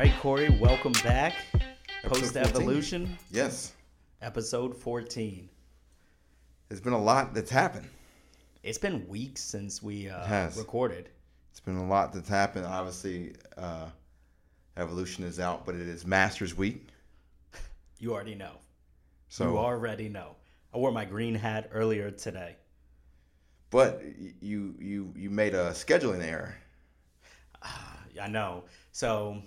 right, Cory, welcome back. Post Evolution. Yes, episode 14. there's been a lot that's happened. It's been weeks since we uh, has. recorded. It's been a lot that's happened. Obviously, uh, Evolution is out, but it is Masters Week. You already know. So, you already know. I wore my green hat earlier today. but you you you made a scheduling error. I know. So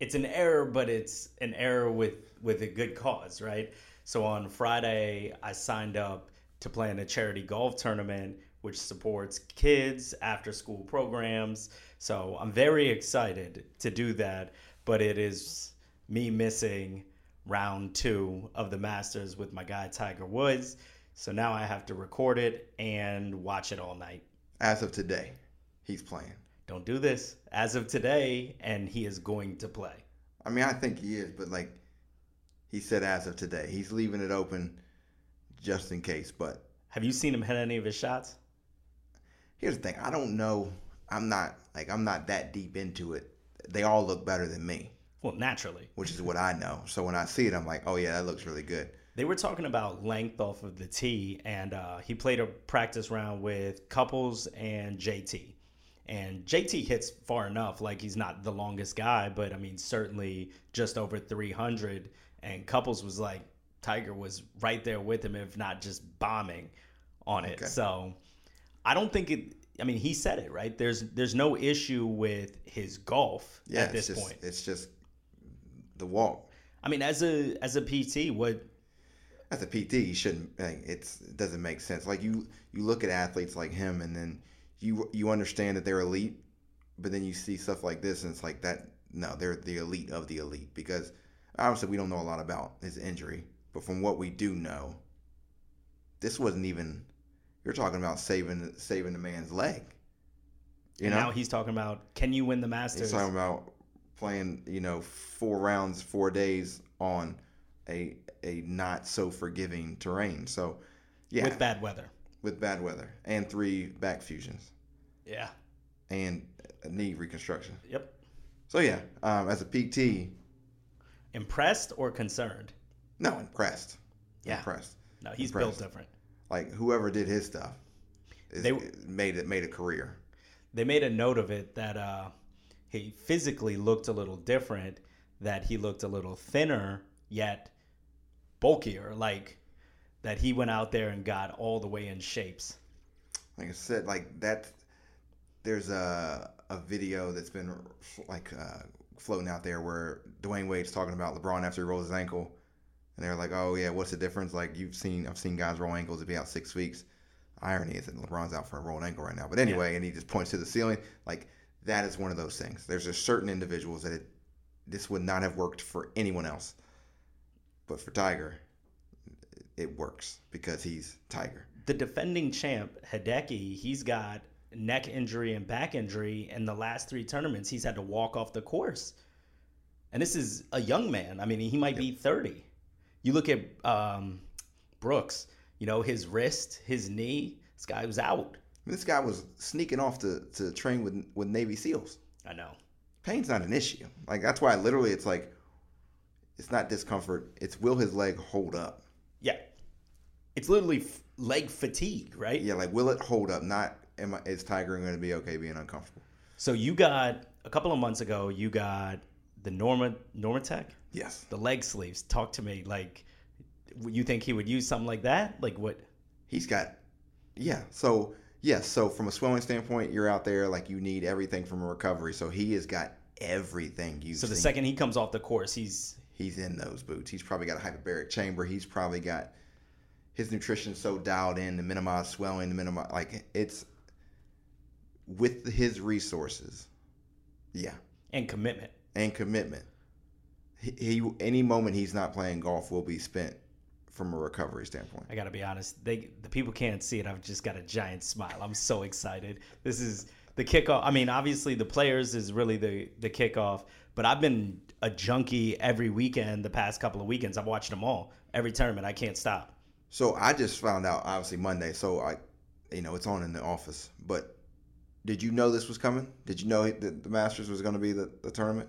it's an error, but it's an error with with a good cause, right? So on Friday, I signed up to play in a charity golf tournament, which supports kids after school programs. So I'm very excited to do that, but it is me missing round two of the Masters with my guy Tiger Woods. So now I have to record it and watch it all night As of today, he's playing. Don't do this as of today and he is going to play I mean, I think he is, but like he said, as of today, he's leaving it open just in case. But have you seen him hit any of his shots here's the thing: I don't know. I'm not like I'm not that deep into it. They all look better than me, well naturally which is what I know. So when I see it, I'm like, oh yeah, that looks really good. they were talking about length off of the tee and uh, he played a practice round with Couples and jt and jt hits far enough like he's not the longest guy but i mean certainly just over 300 and Couples was like tiger was right there with him if not just bombing on it Okay. so i don't think it i mean he said it right there's there's no issue with his golf Yeah, at this it's just, point it's just the walk. i mean as a as a pt what As a PT, you shouldn't. Like, it's it doesn't make sense. Like you you look at athletes like him, and then you you understand that they're elite, but then you see stuff like this, and it's like that. No, they're the elite of the elite because obviously we don't know a lot about his injury, but from what we do know, this wasn't even. You're talking about saving saving the man's leg. You and know, now he's talking about can you win the Masters? He's talking about playing, you know, four rounds, four days on a a not so forgiving terrain. So, yeah, with bad weather. With bad weather and three back fusions Yeah. and a knee reconstruction. Yep. So yeah, um, as a PT, Impressed or concerned? no, impressed. Yeah. impressed. No, he's Impressed. built different. Like whoever did his stuff, is, They- made it made a career. They made a note of it that uh, he physically looked a little different, that he looked a little thinner, yet bulkier. Like that he went out there and got all the way in shapes. like I said, like that. There's a a video that's been like uh, floating out there where Dwyane Wade's talking about LeBron after he rolls his ankle, and they're like, "Oh yeah, what's the difference?" Like you've seen, I've seen guys roll ankles to be out six weeks. Irony is that LeBron's out for a rolled ankle right now. But anyway, and he just points to the ceiling. Like that is one of those things. There's just certain individuals that it, this would not have worked for anyone else, but for Tiger, it works because he's Tiger. The defending champ, Hideki, he's got neck injury and back injury. In the last three tournaments, he's had to walk off the course. And this is a young man. I mean, he might be 30. You look at um, Brooks, you know, his wrist, his knee, this guy was out. This guy was sneaking off to, to train with with Navy SEALs. I know. Pain's not an issue. Like that's why literally it's like it's not discomfort. It's will his leg hold up? Yeah. It's literally f- leg fatigue, right? Yeah, like will it hold up? Not am I, is Tiger going to be okay being uncomfortable? So you got, a couple of months ago, you got the Norma Normatec, Yes. the leg sleeves. Talk to me. Like, you think he would use something like that? Like what? He's got yeah. So yes. So from a swelling standpoint, you're out there like you need everything from a recovery. So he has got everything you. So the second he comes off the course, he's he's in those boots. He's probably got a hyperbaric chamber. He's probably got his nutrition so dialed in to minimize swelling, to minimize like it's with his resources. Yeah, and commitment. and commitment. He, he any moment he's not playing golf will be spent from a recovery standpoint. I gotta be honest. They the people can't see it. I've just got a giant smile. I'm so excited. This is the kickoff. I mean, obviously the players is really the the kickoff, but I've been a junkie every weekend the past couple of weekends. I've watched them all. Every tournament. I can't stop. So I just found out obviously Monday. So I, you know, it's on in the office. But did you know this was coming? Did you know that the Masters was going to be the, the tournament?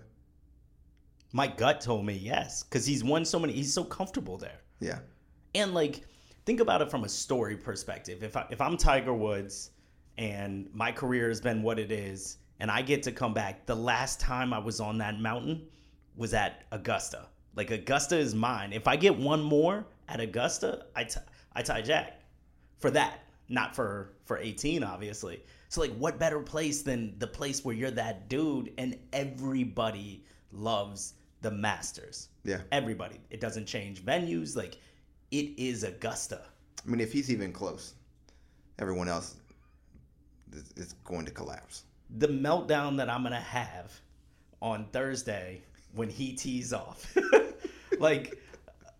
My gut told me yes, because he's won so many. He's so comfortable there. Yeah. And like, think about it from a story perspective. If I, if I'm Tiger Woods, and my career has been what it is, and I get to come back, the last time I was on that mountain was at Augusta. Like Augusta is mine. If I get one more at Augusta, I, t- I tie Jack for that, not for for 18, obviously. So like, what better place than the place where you're that dude and everybody loves the Masters. Yeah. Everybody. It doesn't change venues. Like, it is Augusta. I mean, if he's even close, everyone else is- is going to collapse. The meltdown that I'm gonna have on Thursday when he tees off, like,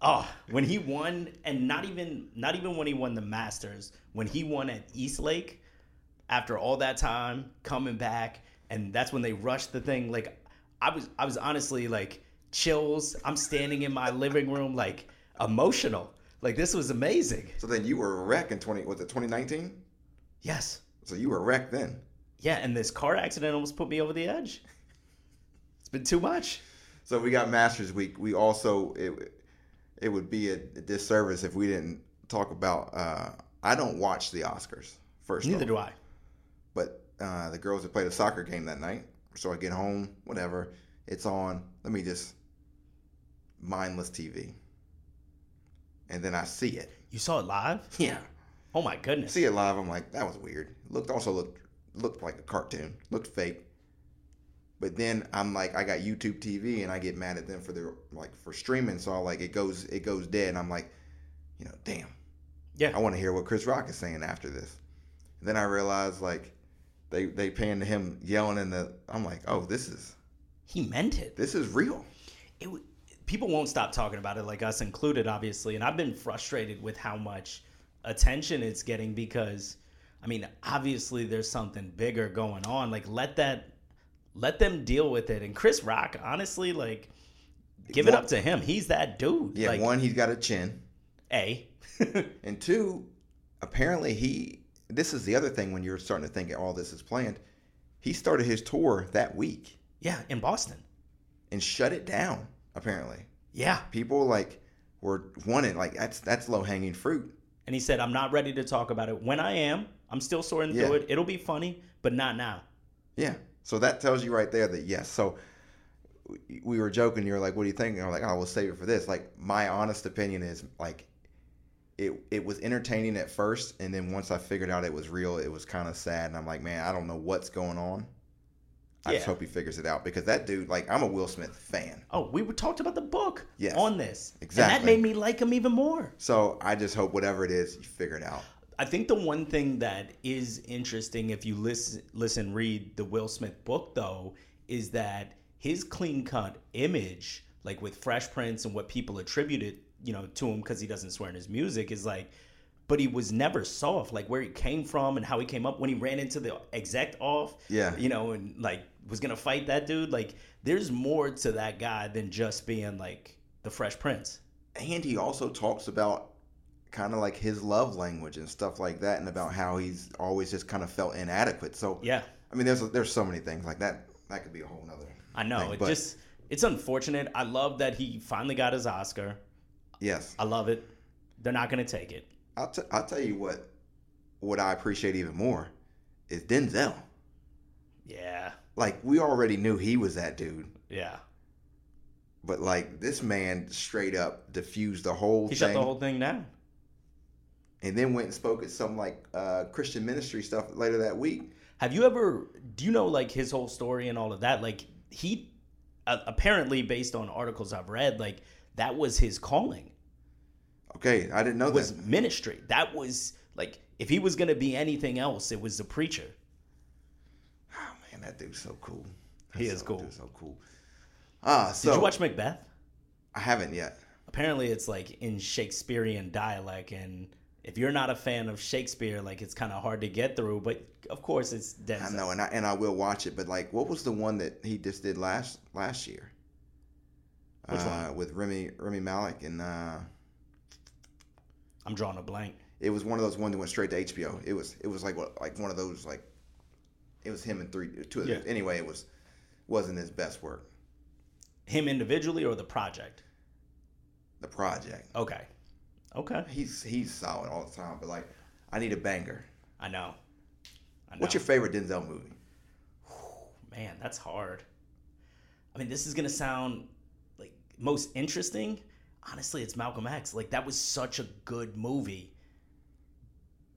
oh, when he won, and not even not even when he won the Masters, when he won at East Lake, after all that time coming back, and that's when they rushed the thing. Like, I was I was honestly like chills. I'm standing in my living room like emotional. Like this was amazing. So then you were a wreck in 20, was it 2019? Yes. So you were a wreck then. Yeah, and this car accident almost put me over the edge. It's been too much. So we got Masters Week. We also, it, it would be a disservice if we didn't talk about, uh, I don't watch the Oscars, first Neither do I. But uh, the girls had played a soccer game that night. So I get home, whatever, it's on. Let me just mindless TV. And then I see it. You saw it live? Yeah. Oh my goodness. See it live. I'm like, that was weird. Looked also looked looked like a cartoon. Looked fake. But then I'm like, I got YouTube TV, and I get mad at them for their like for streaming. So I like it goes it goes dead. And I'm like, you know, damn. Yeah. I want to hear what Chris Rock is saying after this. And then I realized like they they pan to him yelling in the. I'm like, oh, this is He meant it. this is real. it w- people won't stop talking about it like us included obviously and i've been frustrated with how much attention it's getting because i mean obviously there's something bigger going on like let that let them deal with it and chris rock honestly like give it up to him he's that dude Yeah, like one, he's got a chin. a And two, apparently he. This is the other thing when you're starting to think all this is planned. He started his tour that week yeah in boston and shut it down. Apparently, yeah people like were wanted like that's that's low hanging fruit. and he said i'm not ready to talk about it when i am i'm still sorting Yeah. through it it'll be funny but not now Yeah. So that tells you right there that yes. So we- we were joking. You were like, "What do you think?" And I'm like, "I will save it for this." Like my honest opinion is like. It, it was entertaining at first, and then once I figured out it was real, it was kind of sad. And I'm like, man, I don't know what's going on. I just hope he figures it out because that dude, like, I'm a Will Smith fan. oh we were talked about the book Yes. on this and Exactly. that made me like him even more So I just hope whatever it is, you figure it out. I think the one thing that is interesting if you listen listen read the Will Smith book though is that his clean cut image like with Fresh Prince and what people attributed you know to him because he doesn't swear in his music is like but he was never soft like where he came from and how he came up when he ran into the exec off Yeah. you know and like was gonna fight that dude like there's more to that guy than just being like the Fresh Prince And he also talks about kind of like his love language and stuff like that, and about how he's always just kind of felt inadequate. So yeah I mean, there's there's so many things like that. That could be a whole nother. I know thing, it just it's unfortunate I love that he finally got his Oscar yes, I love it. They're not going to take it. I'll t- I'll tell you what what I appreciate even more is Denzel. Yeah. Like we already knew he was that dude, Yeah. but like this man straight up diffused the whole He thing. shut the whole thing down. And then went and spoke at some like uh, Christian ministry stuff later that week. Have you ever do you know like his whole story and all of that? Like he uh, apparently based on articles I've read like that was his calling. Okay, I didn't know Was that. Was ministry. That was like if he was going to be anything else it was the preacher. Oh man, that dude's so cool. He is so, cool. so cool. Ah, so Did you watch Macbeth? I haven't yet. Apparently it's like in Shakespearean dialect and if you're not a fan of Shakespeare like it's kind of hard to get through but of course it's Denzel. I know, and I and I will watch it. But like, what was the one that he just did last last year? Which uh, one? With Rami Rami Malek, and uh, I'm drawing a blank. it was one of those ones that went straight to HBO. It was it was like what like one of those like, it was him and three two. Of Yeah. Anyway, it was wasn't his best work. Him individually or the project? The project. Okay. Okay. He's he's solid all the time, but like, I need a banger. I know. I know. What's your favorite Denzel movie? man? That's hard. I mean, this is gonna sound like most interesting. Honestly, it's Malcolm X. Like that was such a good movie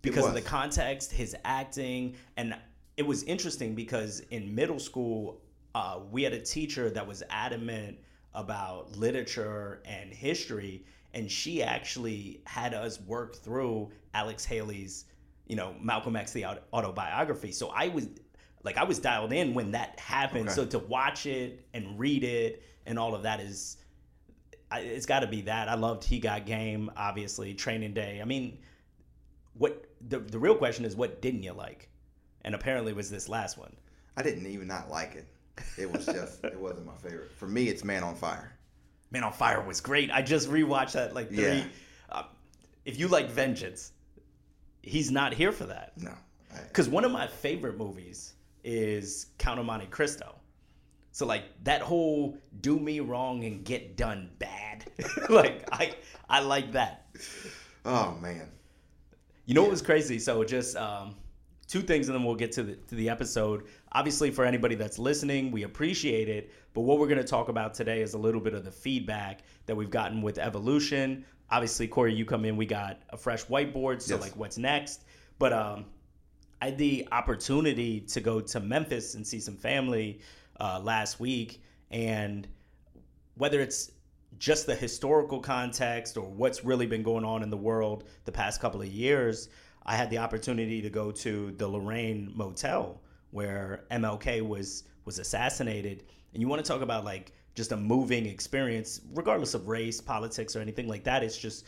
because of the context, his acting, and it was interesting because in middle school, uh, we had a teacher that was adamant about literature and history, and she actually had us work through Alex Haley's, you know, Malcolm X the autobiography. So I was like, I was dialed in when that happened. Okay. So to watch it and read it and all of that is. I- It's got to be that. I loved He Got Game, obviously, Training Day. I mean, what the the real question is, what didn't you like? And apparently, it was this last one. I didn't even not like it. It was just it wasn't my favorite. For me, it's Man on Fire. Man on Fire was great. I just rewatched that like three. Yeah. Uh, if you like Vengeance, he's not here for that. No, Because one of my favorite movies is Count of Monte Cristo. So like that whole do me wrong and get done bad. like I I like that. oh man, You know what was crazy? So just um, two things, and then we'll get to the to the episode. Obviously, for anybody that's listening, we appreciate it. But what we're going to talk about today is a little bit of the feedback that we've gotten with evolution. Obviously, Cory, you come in, we got a fresh whiteboard. So Yes. like, what's next? But um, I had the opportunity to go to Memphis and see some family uh, last week, and whether it's just the historical context or what's really been going on in the world the past couple of years, I had the opportunity to go to the Lorraine Motel where MLK was was assassinated. And you want to talk about like just a moving experience, regardless of race, politics, or anything like that. It's just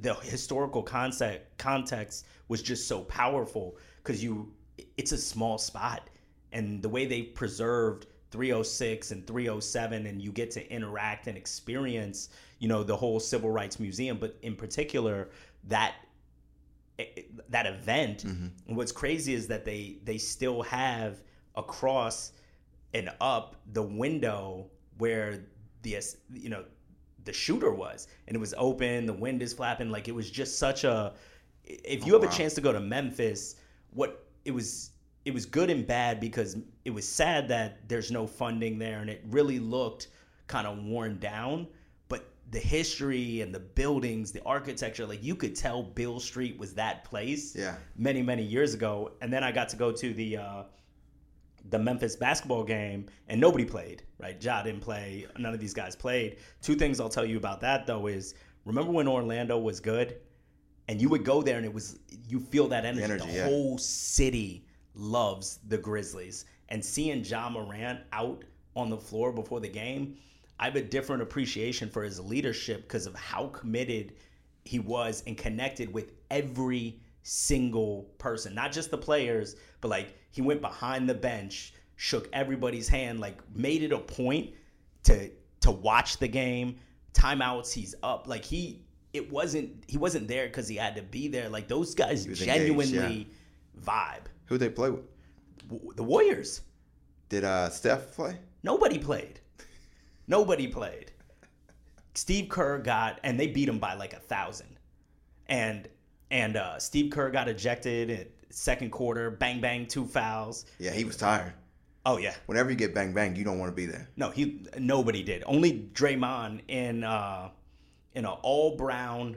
the historical concept context was just so powerful because you it's a small spot and the way they preserved 306 and 307 and you get to interact and experience you know the whole civil rights museum but in particular that eh, that event and what's crazy is that they they still have across and up the window where the you know the shooter was. And it was open the wind is flapping like it was just such a if you Oh, have wow. a chance to go to memphis what it was it was good and bad because it was sad that there's no funding there and it really looked kind of worn down but the history and the buildings the architecture like you could tell Beale Street was that place yeah, many many years ago. And then i got to go to the uh the memphis basketball game and nobody played right? Ja didn't play none of these guys played. Two things i'll tell you about that though is remember when orlando was good and you would go there and it was you feel that energy. The, energy, yeah. whole city loves the grizzlies and seeing Ja Morant out on the floor before the game i have a different appreciation for his leadership because of how committed he was and connected with every single person, not just the players, but like he went behind the bench, shook everybody's hand, like made it a point to to watch the game. Timeouts, he's up. Like he it wasn't he wasn't there because he had to be there. Like those guys was engaged, genuinely vibe. who they play with? W- The Warriors. Did uh Steph play? Nobody played. Nobody played. Steve Kerr got and they beat him by like a thousand. And and uh, Steve Kerr got ejected second quarter, bang bang, two fouls. Yeah, he was tired. Oh yeah. Whenever you get bang bang, you don't want to be there. No, he nobody did. Only Draymond in uh in an all brown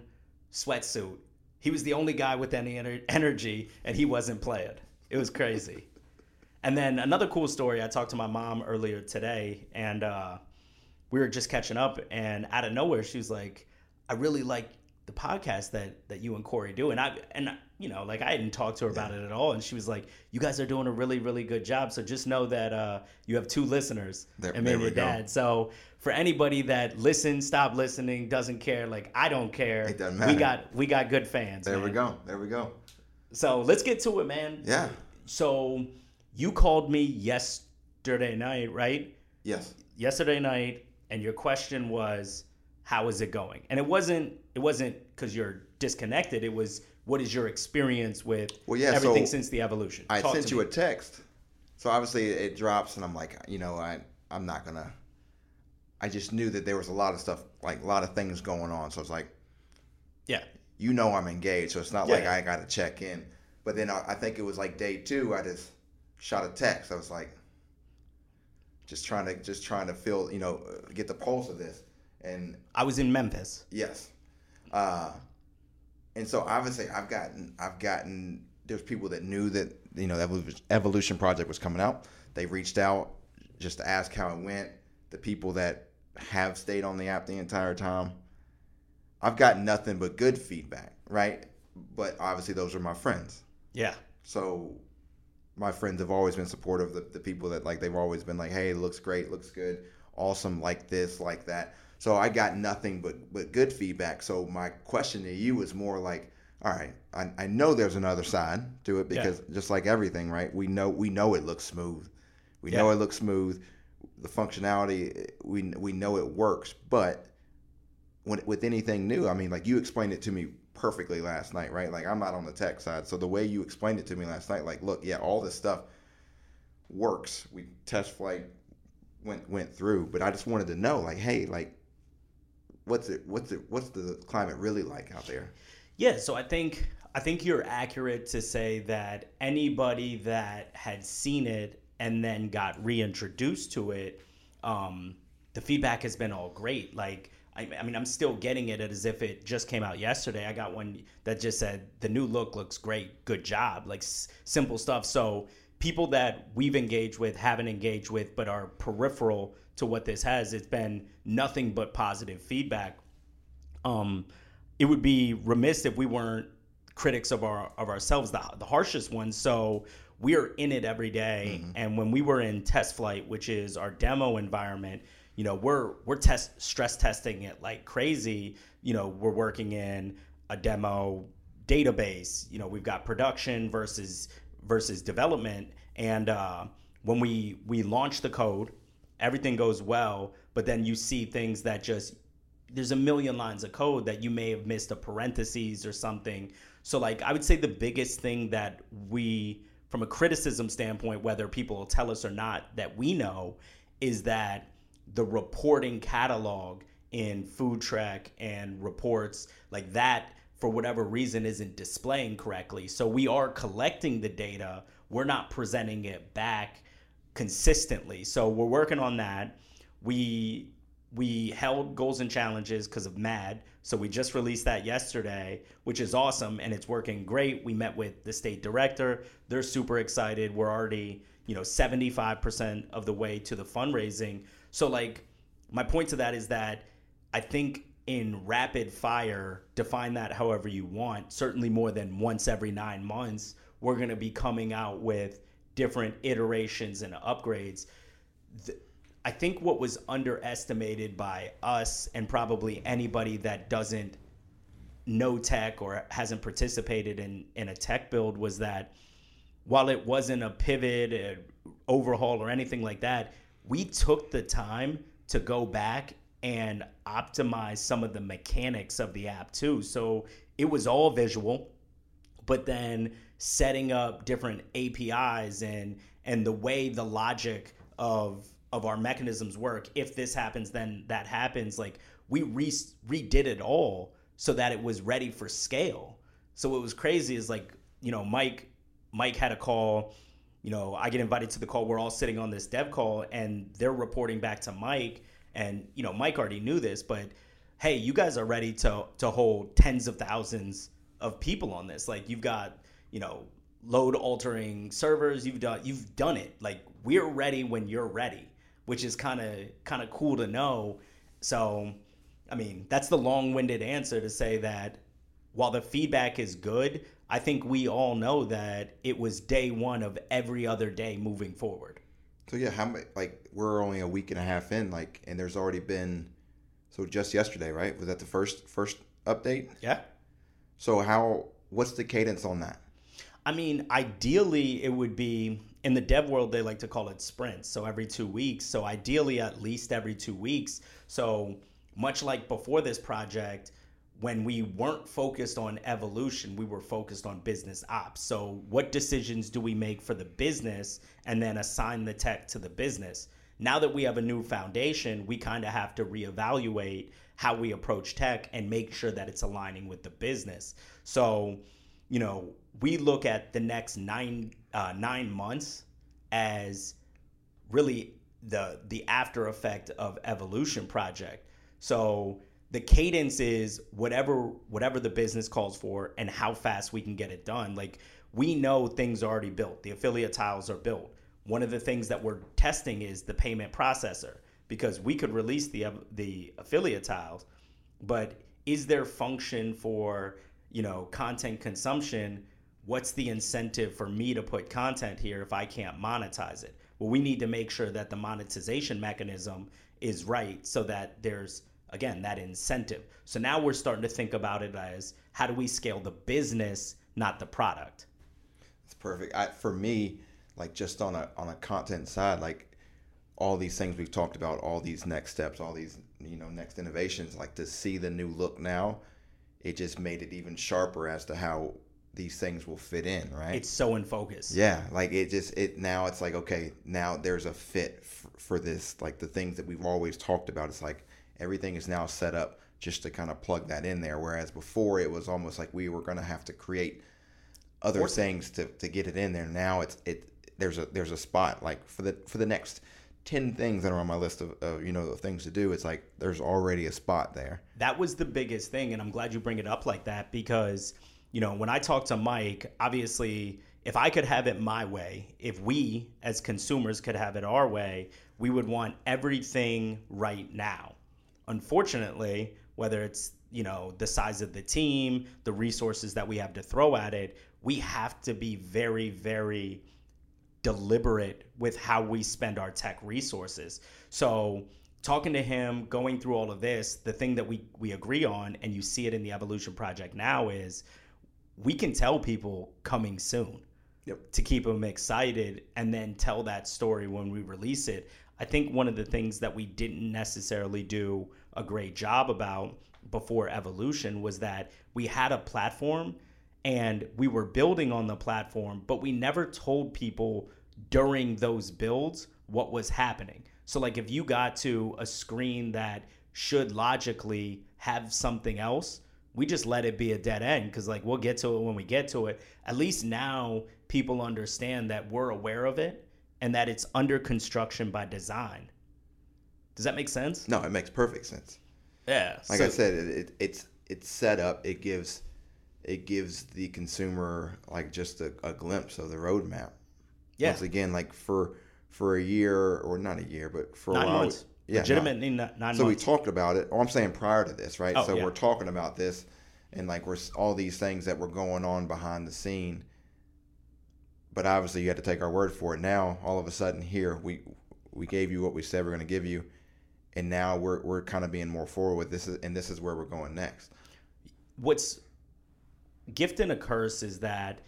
sweatsuit. He was the only guy with any ener- energy and he wasn't playing. It was crazy. and then another cool story, I talked to my mom earlier today and uh we were just catching up and out of nowhere she was like, I really like the podcast that that you and Cory do. And I and you know, like I didn't talk to her about it at all. And she was like, You guys are doing a really, really good job. So just know that uh you have two listeners There- and maybe your go. dad. So for anybody that listens, stop listening, doesn't care, like I don't care. It doesn't matter. We got we got good fans. There we go. There we go. So let's get to it, man. Yeah. So you called me yesterday night, right? Yes. yesterday night and your question was how is it going and it wasn't it wasn't because you're disconnected it was what is your experience with Well, yeah, everything so since the evolution I Talk sent you me. a text. So obviously it drops, and I'm like, you know, I I'm not gonna. I just knew that there was a lot of stuff, like a lot of things going on. So it's like, Yeah. you know, I'm engaged. So it's not like Yeah. I got to check in. But then I, I think it was like day two. I just shot a text. I was like, just trying to just trying to feel, you know, get the pulse of this. And I was in Memphis. Yes. Uh, and so obviously I've gotten I've gotten there's people that knew that you know that evolution project was coming out. They reached out just to ask how it went. The people that have stayed on the app the entire time. I've gotten nothing but good feedback, right? But obviously those are my friends. Yeah. So my friends have always been supportive of the, the people that like they've always been like, hey, it looks great, looks good, awesome, like this, like that. So I got nothing but but good feedback. So my question to you was more like, all right, I, I know there's another side to it Yeah. because just like everything, right? We know we know it looks smooth. We know it looks smooth. The functionality, we we know it works, but when with anything new, I mean, like you explained it to me perfectly last night, right? Like I'm not on the tech side, so the way you explained it to me last night, like, look, yeah, all this stuff works. We TestFlight went went through, but I just wanted to know, like, hey, like, what's it, what's it, what's the climate really like out there? Yeah, so I think I think you're accurate to say that anybody that had seen it and then got reintroduced to it, um, the feedback has been all great. Like, I, I mean, I'm still getting it as if it just came out yesterday. I got one that just said the new look looks great, good job, like s- simple stuff. So people that we've engaged with, haven't engaged with, but are peripheral to what this has, it's been nothing but positive feedback um, it would be remiss if we weren't critics of our of ourselves, the, the harshest ones. So we are in it every day. and when we were in TestFlight, which is our demo environment, you know, we're we're test stress testing it like crazy. You know, we're working in a demo database. You know, we've got production versus versus development, and uh, when we we launch the code, everything goes well. But then you see things that just there's a million lines of code that you may have missed a parentheses or something. So like I would say the biggest thing that we from a criticism standpoint whether people will tell us or not that we know is that the reporting catalog in food track and reports like that for whatever reason isn't displaying correctly. So we are collecting the data, we're not presenting it back consistently. So we're working on that. We we held goals and challenges because of mad. So we just released that yesterday which is awesome and it's working great. We met with the state director. They're super excited. We're already you know 75% of the way to the fundraising. So like my point to that is that i think in rapid fire define that however you want certainly more than once every nine months we're going to be coming out with different iterations and upgrades I think what was underestimated by us and probably anybody that doesn't know tech or hasn't participated in, in a tech build was that while it wasn't a pivot, a overhaul, or anything like that, we took the time to go back and optimize some of the mechanics of the app too. So it was all visual but then setting up different APIs and and the way the logic of of our mechanisms work. If this happens, then that happens. Like we re- redid it all so that it was ready for scale. So what was crazy is like you know Mike Mike had a call. You know I get invited to the call. We're all sitting on this dev call and they're reporting back to Mike. And you know Mike already knew this, but hey, you guys are ready to to hold tens of thousands of people on this. Like you've got, you know, load altering servers, you've done you've done it. Like we're ready when you're ready, which is kind of kind of cool to know. So, I mean, that's the long-winded answer to say that while the feedback is good, I think we all know that it was day 1 of every other day moving forward. So yeah, how many? Like we're only a week and a half in, like, and there's already been. So just yesterday, right? Was that the first first update? Yeah. So how? What's the cadence on that? I mean, ideally, it would be in the dev world, they like to call it sprints. So every two weeks. So ideally, at least every two weeks. So much like before this project, when we weren't focused on evolution, we were focused on business ops. So, what decisions do we make for the business and then assign the tech to the business? now that we have a new foundation, we kind of have to reevaluate how we approach tech and make sure that it's aligning with the business. So, you know, we look at the next nine uh, nine months as really the the after effect of evolution project. So the cadence is whatever whatever the business calls for and how fast we can get it done. Like we know things are already built. The affiliate tiles are built. One of the things that we're testing is the payment processor because we could release the the affiliate tiles, but is there function for you know content consumption? What's the incentive for me to put content here if I can't monetize it? Well, we need to make sure that the monetization mechanism is right so that there's again that incentive. So now we're starting to think about it as how do we scale the business, not the product. It's perfect. I, for me, like just on a on a content side, like all these things we've talked about, all these next steps, all these you know next innovations, like to see the new look now, it just made it even sharper as to how these things will fit in, right? It's so in focus. Yeah, like it just it now it's like okay, now there's a fit f- for this, like the things that we've always talked about. It's like everything is now set up just to kind of plug that in there. Whereas before it was almost like we were going to have to create other things to, to get it in there. Now it's it there's a there's a spot like for the for the next 10 things that are on my list of, of you know things to do. It's like there's already a spot there. That was the biggest thing and i'm glad you bring it up like that because you know when i talk to mike obviously if i could have it my way if we as consumers could have it our way we would want everything right now. Unfortunately whether it's you know the size of the team the resources that we have to throw at it we have to be very very deliberate with how we spend our tech resources. So talking to him, going through all of this, the thing that we we agree on, and you see it in the evolution project now is we can tell people coming soon. Yep. To keep them excited and then tell that story when we release it. I think one of the things that we didn't necessarily do a great job about before evolution was that we had a platform and we were building on the platform, but we never told people during those builds what was happening. So, like, if you got to a screen that should logically have something else, we just let it be a dead end because, like, we'll get to it when we get to it. At least now people understand that we're aware of it and that it's under construction by design. Does that make sense? No, it makes perfect sense. Yeah. Like so, I said, it, it, it's it's set up. It gives it gives the consumer like just a, a glimpse of the roadmap. Yeah. Once again, like for for a year or not a year, but for nine a while. Months. Yeah, legitimately nine, nine so months. we talked about it. Oh, I'm saying prior to this, right? Oh, so yeah. we're talking about this, and like we're all these things that were going on behind the scene. But obviously, you had to take our word for it. Now, all of a sudden, here we we gave you what we said we're going to give you, and now we're we're kind of being more forward with this, and this is where we're going next. What's gift and a curse is that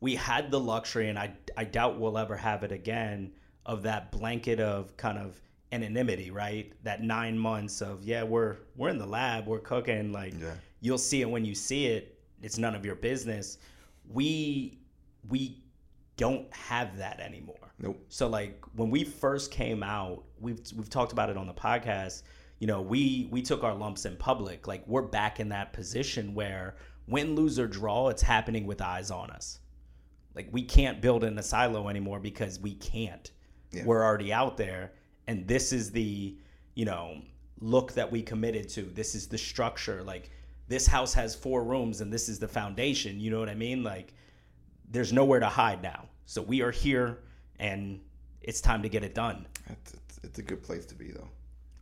we had the luxury, and I, I doubt we'll ever have it again, of that blanket of kind of anonymity, right? That nine months of yeah, we're we're in the lab, we're cooking. Like yeah. you'll see it when you see it. It's none of your business. We we don't have that anymore. Nope. So like when we first came out, we've we've talked about it on the podcast. You know, we we took our lumps in public. Like we're back in that position where win, lose, or draw, it's happening with eyes on us. Like we can't build in a silo anymore because we can't. Yeah. We're already out there, and this is the you know look that we committed to. This is the structure. Like this house has four rooms, and this is the foundation. You know what I mean? Like there's nowhere to hide now. So we are here, and it's time to get it done. It's, it's a good place to be, though.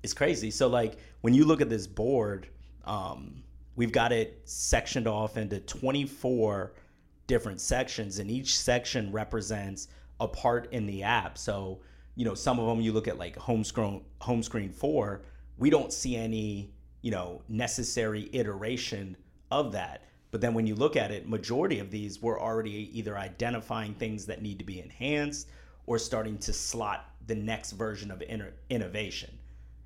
It's crazy. So like when you look at this board. Um, we've got it sectioned off into 24 different sections and each section represents a part in the app. So you know some of them you look at like home screen home screen 4 we don't see any you know necessary iteration of that. But then when you look at it majority of these we're already either identifying things that need to be enhanced or starting to slot the next version of innovation.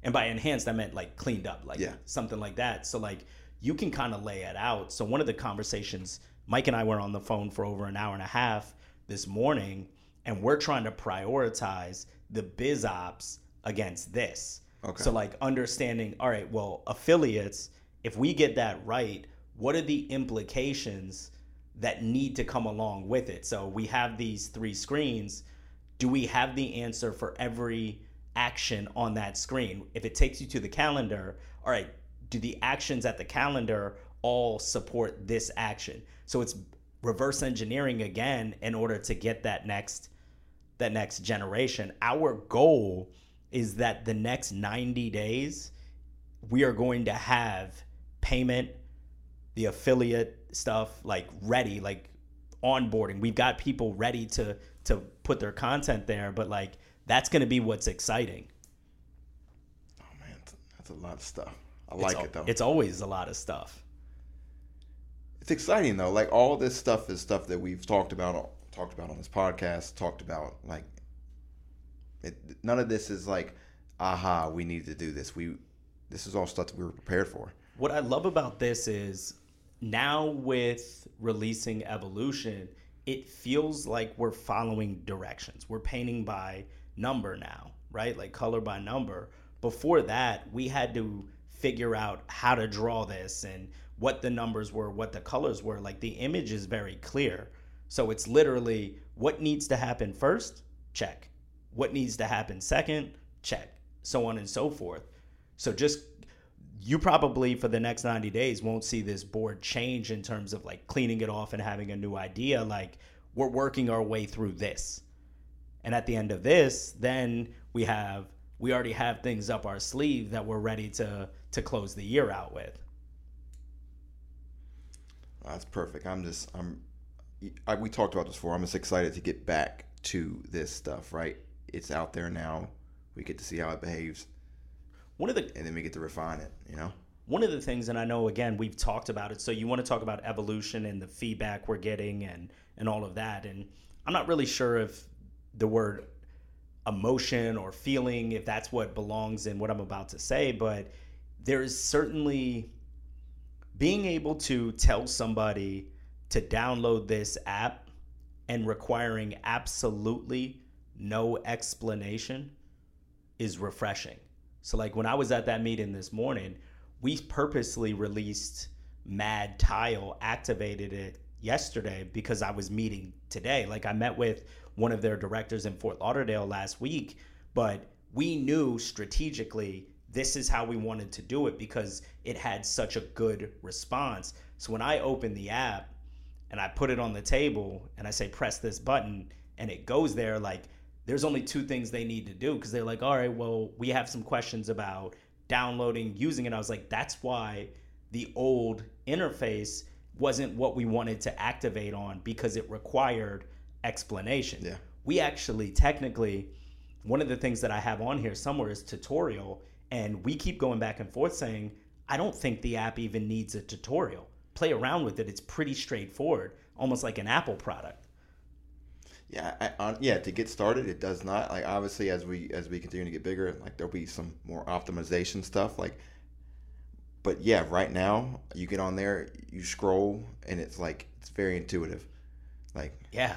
And by enhanced i meant like cleaned up like yeah. something like that. So like you can kind of lay it out. So one of the conversations, Mike and I were on the phone for over an hour and a half this morning, and we're trying to prioritize the biz ops against this. Okay. So like understanding, all right, well, affiliates, if we get that right, what are the implications that need to come along with it? So we have these three screens. Do we have the answer for every action on that screen? If it takes you to the calendar, all right, do the actions at the calendar all support this action? So it's reverse engineering again in order to get that next that next generation. Our goal is that the next 90 days we are going to have payment the affiliate stuff like ready like onboarding we've got people ready to to put their content there but like that's going to be what's exciting oh man, that's a lot of stuff. I like it though. it's always a lot of stuff it's exciting though. Like all this stuff is stuff that we've talked about talked about on this podcast, talked about like it, none of this is like aha, we need to do this. We this is all stuff that we were prepared for. what I love about this is now with releasing Evolution, it feels like we're following directions. We're painting by number now, right? Like color by number. Before that, we had to figure out how to draw this and what the numbers were, what the colors were. Like the image is very clear. So it's literally what needs to happen first? Check. What needs to happen second? Check. So on and so forth. So just you probably for the next 90 days won't see this board change in terms of like cleaning it off and having a new idea like we're working our way through this and at the end of this then we have we already have things up our sleeve that we're ready to to close the year out with That's perfect. I'm just I'm I, we talked about this before. I'm just excited to get back to this stuff. Right, it's out there now. We get to see how it behaves, one of the and then we get to refine it. You know. one of the things and i know again we've talked about it so you want to talk about evolution and the feedback we're getting and and all of that and i'm not really sure if the word emotion or feeling if that's what belongs in what i'm about to say but there's certainly being able to tell somebody to download this app and requiring absolutely no explanation is refreshing. So like when I was at that meeting this morning, we purposely released Mad Tile, activated it yesterday because I was meeting today. Like I met with one of their directors in Fort Lauderdale last week, but we knew strategically this is how we wanted to do it because it had such a good response. So when I open the app and I put it on the table and I say press this button and it goes there like there's only two things they need to do because they're like all right well we have some questions about downloading using it I was like that's why the old interface wasn't what we wanted to activate on because it required explanation Yeah. we actually technically one of the things that I have on here somewhere is tutorial and we keep going back and forth saying I don't think the app even needs a tutorial play around with it it's pretty straightforward almost like an Apple product Yeah, I, on, yeah. To get started, it does not like obviously as we as we continue to get bigger, like there'll be some more optimization stuff. Like, but yeah, right now you get on there, you scroll, and it's like it's very intuitive, like yeah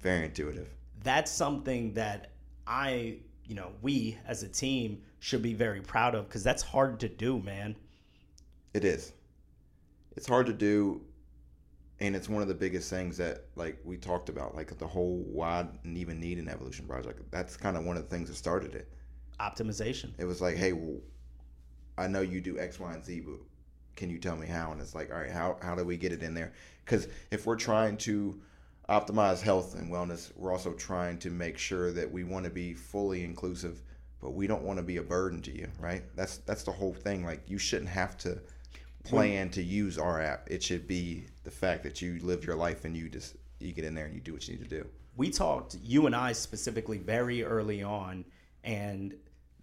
very intuitive. that's something that I, you know, we as a team should be very proud of because that's hard to do, man. It is. It's hard to do, and it's one of the biggest things that like we talked about, like the whole why even need an evolution project. That's kind of one of the things that started it. Optimization. It was like, hey, well, I know you do X, Y, and Z, but can you tell me how? And it's like, all right, how how do we get it in there? Because if we're trying to optimize health and wellness, we're also trying to make sure that we want to be fully inclusive, but we don't want to be a burden to you, right? That's that's the whole thing. Like you shouldn't have to plan to use our app. It should be the fact that you live your life and you just you get in there and you do what you need to do. We talked, you and I specifically, very early on, and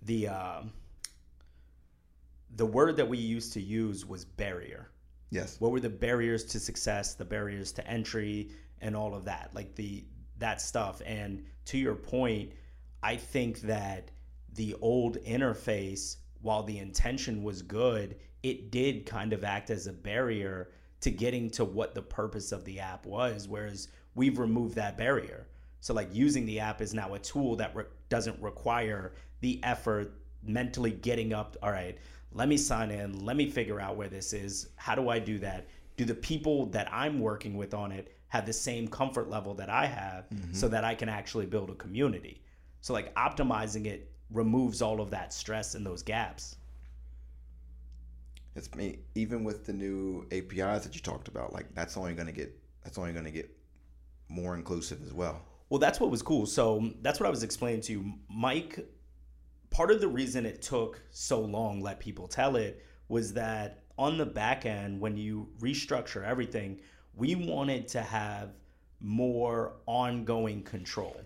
the um, the word that we used to use was barrier. Yes. what were the barriers to success the barriers to entry and all of that like the that stuff and to your point i think that the old interface while the intention was good it did kind of act as a barrier to getting to what the purpose of the app was whereas we've removed that barrier So like using the app is now a tool that re- doesn't require the effort mentally getting up. All right, let me sign in. Let me figure out where this is. How do I do that? Do the people that I'm working with on it have the same comfort level that I have Mm-hmm. so that I can actually build a community? So like optimizing it removes all of that stress and those gaps. It's me. Even with the new APIs that you talked about, like that's only going to get that's only going to get more inclusive as well. Well, that's what was cool. So that's what I was explaining to you. Mike, part of the reason it took so long, let people tell it, was that on the back end, when you restructure everything, we wanted to have more ongoing control.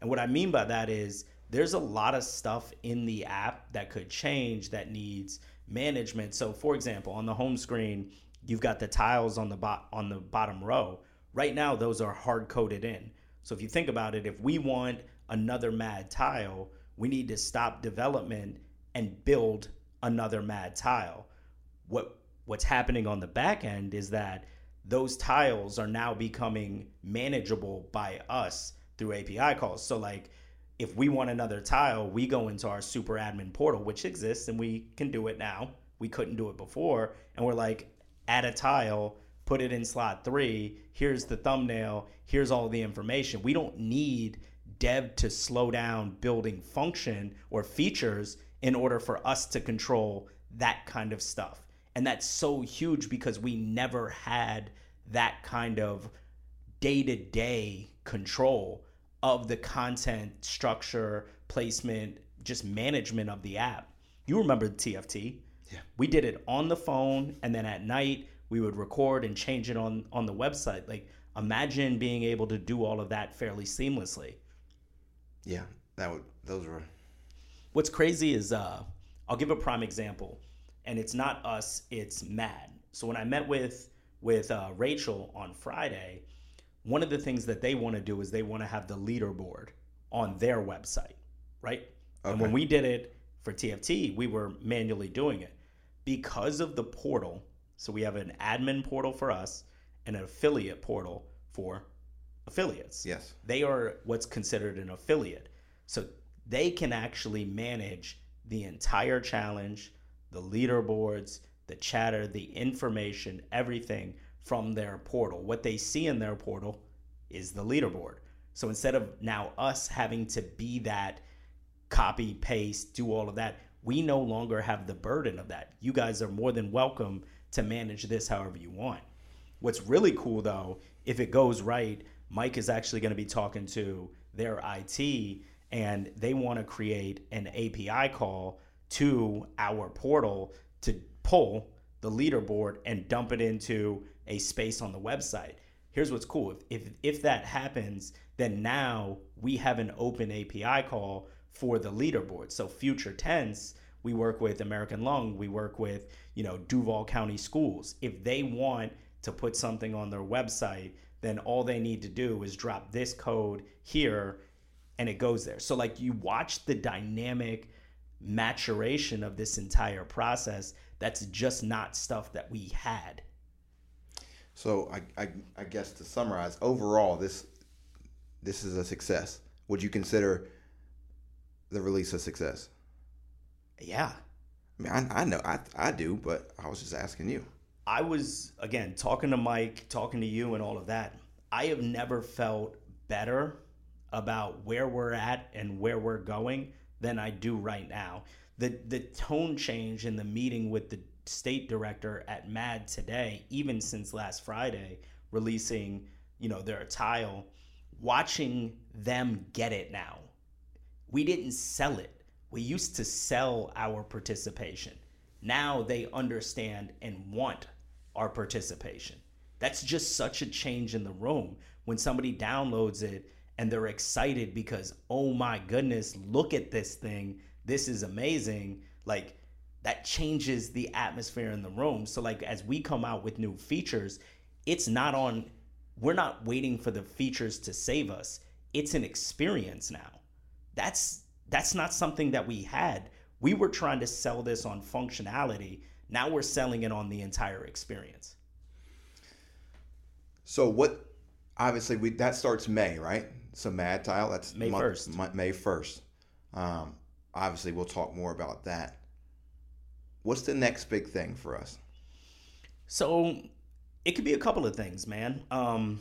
And what I mean by that is there's a lot of stuff in the app that could change that needs management. So for example, on the home screen, you've got the tiles on the bot on the bottom row. Right now those are hard coded in. So if you think about it, if we want another mad tile, we need to stop development and build another mad tile. What what's happening on the back end is that those tiles are now becoming manageable by us through API calls. So like if we want another tile, we go into our super admin portal, which exists and we can do it now. We couldn't do it before. And we're like, add a tile, put it in slot three. Here's the thumbnail. Here's all the information. We don't need dev to slow down building function or features in order for us to control that kind of stuff. And that's so huge because we never had that kind of day to day control of the content structure, placement, just management of the app. You remember the TFT? Yeah. We did it on the phone and then at night we would record and change it on on the website. Like imagine being able to do all of that fairly seamlessly. Yeah, that would those were What's crazy is uh I'll give a prime example and it's not us, it's Mad. So when I met with with uh, Rachel on Friday, one of the things that they want to do is they want to have the leaderboard on their website, right? And when we did it for TFT, we were manually doing it because of the portal. So we have an admin portal for us and an affiliate portal for affiliates yes. they are what's considered an affiliate. So they can actually manage the entire challenge, the leaderboards, the chatter, the information, everything from their portal. What they see in their portal is the leaderboard. So instead of now us having to be that copy, paste, do all of that, we no longer have the burden of that. You guys are more than welcome to manage this however you want. What's really cool though, if it goes right, Mike is actually going to be talking to their IT and they want to create an API call to our portal to pull the leaderboard and dump it into a space on the website. Here's what's cool. If, if if that happens, then now we have an open API call for the leaderboard. So future tense, we work with American Lung, we work with, you know, Duval County Schools. If they want to put something on their website, then all they need to do is drop this code here and it goes there. So like you watch the dynamic maturation of this entire process that's just not stuff that we had. So I, I I guess to summarize, overall this this is a success. Would you consider the release a success? Yeah. I mean, I, I know I I do, but I was just asking you. I was again talking to Mike, talking to you, and all of that. I have never felt better about where we're at and where we're going than I do right now. The the tone change in the meeting with the state director at MAD today, even since last Friday, releasing you know their tile, watching them get it now. We didn't sell it. We used to sell our participation. Now they understand and want our participation. That's just such a change in the room when somebody downloads it and they're excited because, oh my goodness, look at this thing. This is amazing. Like, that changes the atmosphere in the room. So, like, as we come out with new features, it's not on, we're not waiting for the features to save us. It's an experience now. That's that's not something that we had. We were trying to sell this on functionality. Now we're selling it on the entire experience. So what? Obviously, we that starts May, right? So Mad Tile, that's May month- 1st. Mo- May first. Um, obviously, we'll talk more about that. What's the next big thing for us? So it could be a couple of things, man. Um,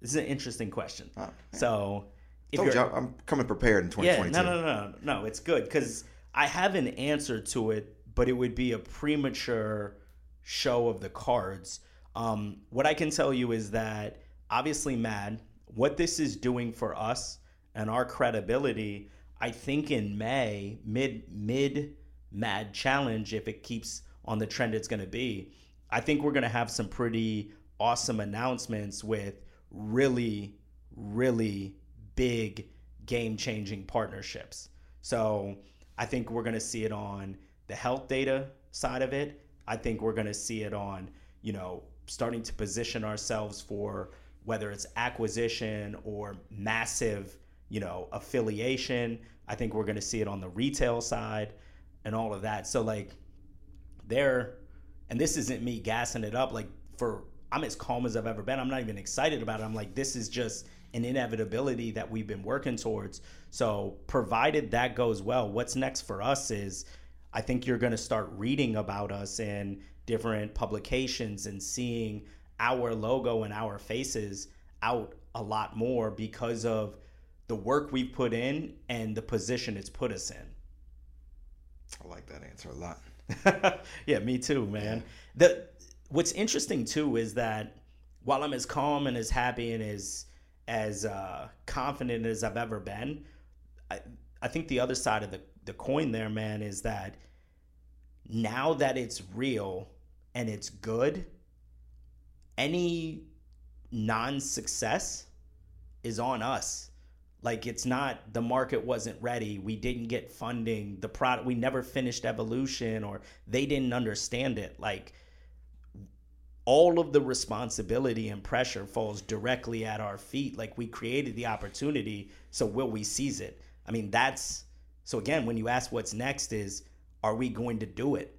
this is an interesting question. Uh, So if told you're, you, I'm coming prepared in yeah, 2022. no, no, no, no, no, it's good because I have an answer to it, but it would be a premature show of the cards. Um, what I can tell you is that obviously, Mad, what this is doing for us and our credibility, I think in May, mid mid Mad Challenge, if it keeps on the trend it's going to be, I think we're going to have some pretty awesome announcements with really, really big game changing partnerships. So I think we're going to see it on the health data side of it. I think we're going to see it on, you know, starting to position ourselves for whether it's acquisition or massive, you know, affiliation. I think we're going to see it on the retail side and all of that. So like there and this isn't me gassing it up like for I'm as calm as I've ever been. I'm not even excited about it. I'm like this is just an inevitability that we've been working towards. So provided that goes well, what's next for us is I think you're going to start reading about us in different publications and seeing our logo and our faces out a lot more because of the work we've put in and the position it's put us in. I like that answer a lot. yeah, me too, man. The what's interesting too is that while I'm as calm and as happy and as as uh, confident as I've ever been, I, I think the other side of the, the coin there, man, is that now that it's real and it's good, any non-success is on us like it's not the market wasn't ready. We didn't get funding. The product we never finished evolution or they didn't understand it. Like all of the responsibility and pressure falls directly at our feet. Like we created the opportunity so will we seize it. I mean that's so again when you ask what's next is are we going to do it?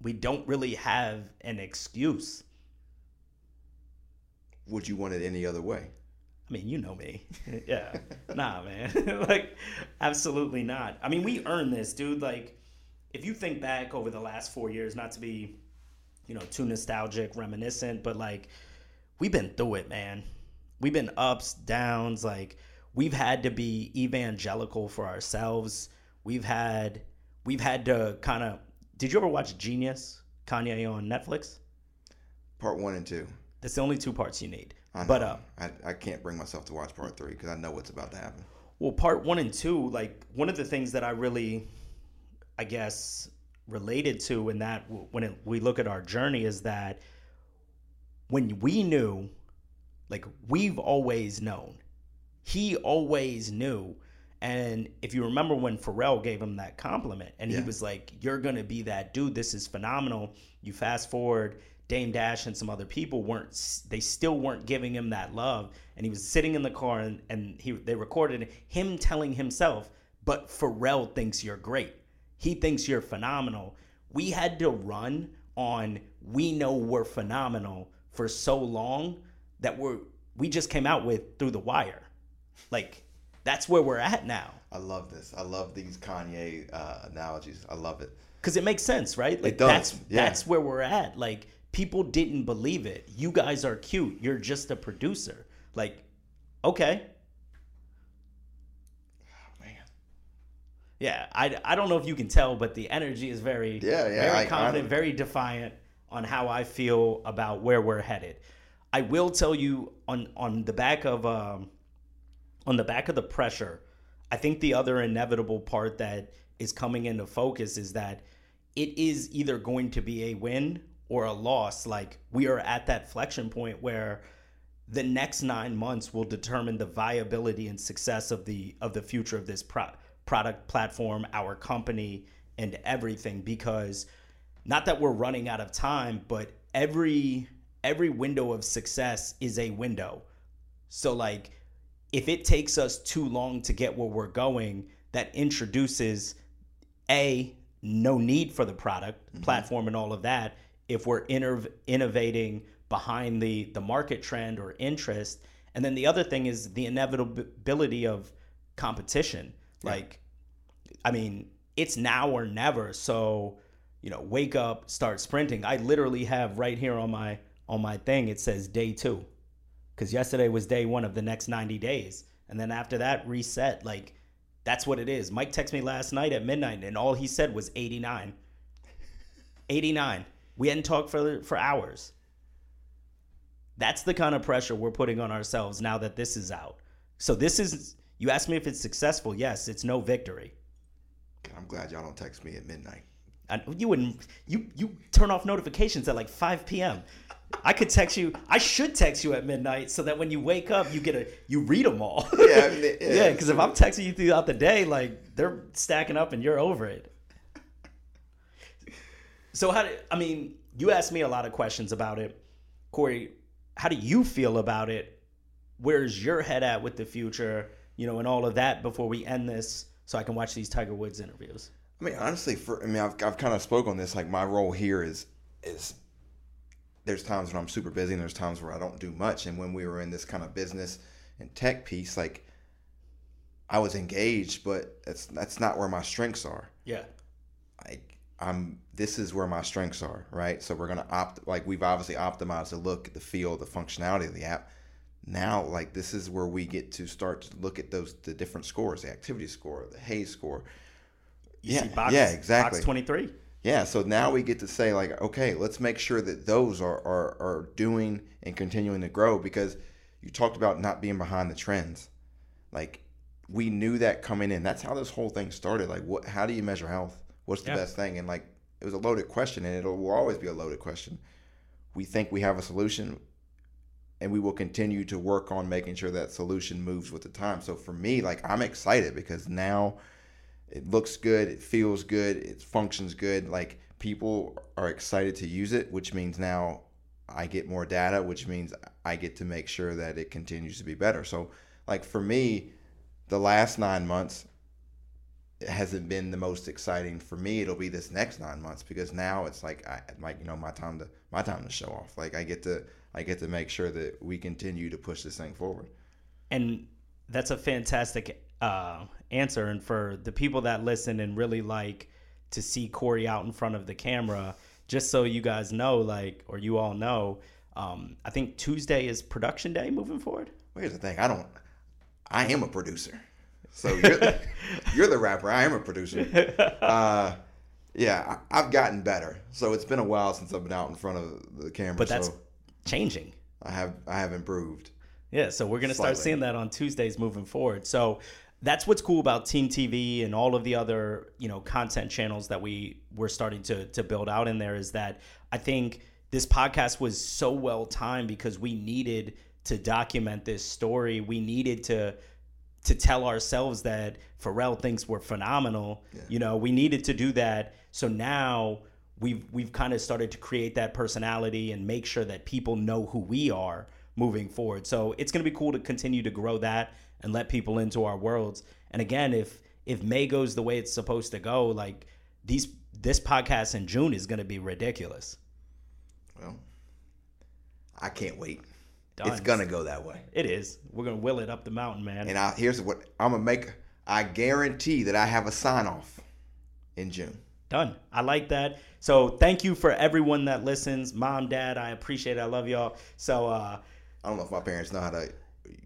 We don't really have an excuse. Would you want it any other way? I mean, you know me. yeah. Nah, man. like, absolutely not. I mean, we earned this, dude. Like, if you think back over the last four years, not to be, you know, too nostalgic, reminiscent, but like, we've been through it, man. We've been ups, downs. Like, we've had to be evangelical for ourselves. We've had, we've had to kind of. Did you ever watch Genius, Kanye on Netflix? Part one and two. That's the only two parts you need. I know. But uh, I, I can't bring myself to watch part three because I know what's about to happen. Well, part one and two, like one of the things that I really, I guess, related to in that when it, we look at our journey is that when we knew, like we've always known, he always knew. And if you remember when Pharrell gave him that compliment and he was like, You're going to be that dude. This is phenomenal. You fast forward, Dame Dash and some other people weren't, they still weren't giving him that love. And he was sitting in the car and, and he, they recorded him telling himself, But Pharrell thinks you're great. He thinks you're phenomenal. We had to run on, we know we're phenomenal for so long that we're, we just came out with through the wire. Like, that's where we're at now. I love this. I love these Kanye uh, analogies. I love it. Because it makes sense, right? Like does, that's yeah. that's where we're at. Like people didn't believe it. You guys are cute. You're just a producer. Like, okay. Man. Yeah, I, I don't know if you can tell, but the energy is very Yeah, yeah, very I- confident, I- very defiant on how I feel about where we're headed. I will tell you on on the back of um on the back of the pressure, I think the other inevitable part that is coming into focus is that it is either going to be a win or a loss. Like we are at that flexion point where the next nine months will determine the viability and success of the of the future of this pro- product platform, our company, and everything. Because not that we're running out of time, but every every window of success is a window. So like if it takes us too long to get where we're going, that introduces a no need for the product mm-hmm. platform and all of that if we're innov- innovating behind the the market trend or interest And then the other thing is the inevitability of competition. Like, I mean, it's now or never. So, you know, wake up, start sprinting. I literally have right here on my on my thing it says day 2. Cuz yesterday was day 1 of the next 90 days. And then after that reset like that's what it is. Mike texted me last night at midnight and all he said was 89. 89. We hadn't talked for for hours. That's the kind of pressure we're putting on ourselves now that this is out. So this is you asked me if it's successful. Yes, it's no victory. I'm glad y'all don't text me at midnight. And you wouldn't you you turn off notifications at like 5 p.m. I could text you. I should text you at midnight so that when you wake up, you get a you read them all. Yeah, I mean, yeah. yeah. Because if I'm texting you throughout the day, like they're stacking up and you're over it. So how do I mean? You asked me a lot of questions about it, Cory. How do you feel about it? Where's your head at with the future? You know, and all of that before we end this, so I can watch these Tiger Woods interviews. I mean, honestly, for I mean, I've, I've kind of spoke on this. Like my role here is is there's times when I'm super busy and there's times where I don't do much. And when we were in this kind of business and tech piece, like I was engaged, but that's that's not where my strengths are. Yeah. Like I'm this is where my strengths are, right? So we're gonna opt like we've obviously optimized the look, the feel, the functionality of the app. Now, like this is where we get to start to look at those the different scores, the activity score, the Hayes score. You yeah, see box, yeah, exactly. Box 23. Yeah, so now we get to say like, okay, let's make sure that those are, are are doing and continuing to grow because you talked about not being behind the trends. Like we knew that coming in. That's how this whole thing started. Like what how do you measure health? What's the Yeah. best thing? And like it was a loaded question and it will always be a loaded question. We think we have a solution and we will continue to work on making sure that solution moves with the time. So for me, like I'm excited because now it looks good, it feels good, it functions good. Like people are excited to use it, which means now I get more data, which means I get to make sure that it continues to be better. So like for me, the last nine months it hasn't been the most exciting for me. It'll be this next nine months because now it's like I like you know my time to my time to show off. Like I get to I get to make sure that we continue to push this thing forward. And that's a fantastic uh, answer. And for the people that listen and really like to see Cory out in front of the camera, just so you guys know, like, or you all know, um, I think Tuesday is production day moving forward. Well, here's the thing. I don't. I am a producer. So you're the, you're the rapper. I am a producer. Uh, yeah, I, I've gotten better. So it's been a while since I've been out in front of the camera. But that's so changing. I have I have improved. Yeah, so we're gonna start seeing that on Tuesdays moving forward. So that's what's cool about Team TV and all of the other you know content channels that we we're starting to to build out in there is that I think this podcast was so well timed because we needed to document this story. We needed to to tell ourselves that Pharrell thinks we're phenomenal. You know, we needed to do that. So now we've we've kind of started to create that personality and make sure that people know who we are moving forward. So it's going to be cool to continue to grow that and let people into our worlds. And again, if if May goes the way it's supposed to go, like these this podcast in June is going to be ridiculous. Well, I can't wait. Done. It's gonna go that way. It is. We're going to will it up the mountain, man. And I, here's what I'm gonna make. I guarantee that I have a sign off in June. Done. I like that. So thank you for everyone that listens. Mom, dad, I appreciate it. I love y'all. So uh I don't know if my parents know how to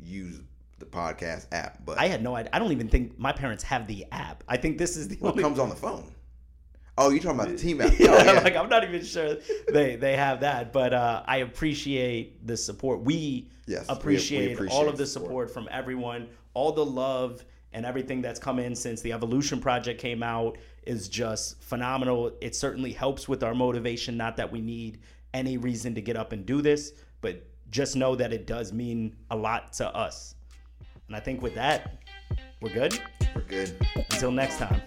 use the podcast app, but I had no idea. I don't even think my parents have the app. I think this is the well, it comes on the phone. Oh, you're talking about the team app? yeah, Oh, yeah. like I'm not even sure they they have that, but uh, I appreciate the support. We Yes, we- we appreciate, appreciate all of the the support. support from everyone, all the love and everything that's come in since the Evolution project came out is just phenomenal. It certainly helps with our motivation. Not that we need any reason to get up and do this, but just know that it does mean a lot to us. And I think with that, we're good. We're good. Until next time.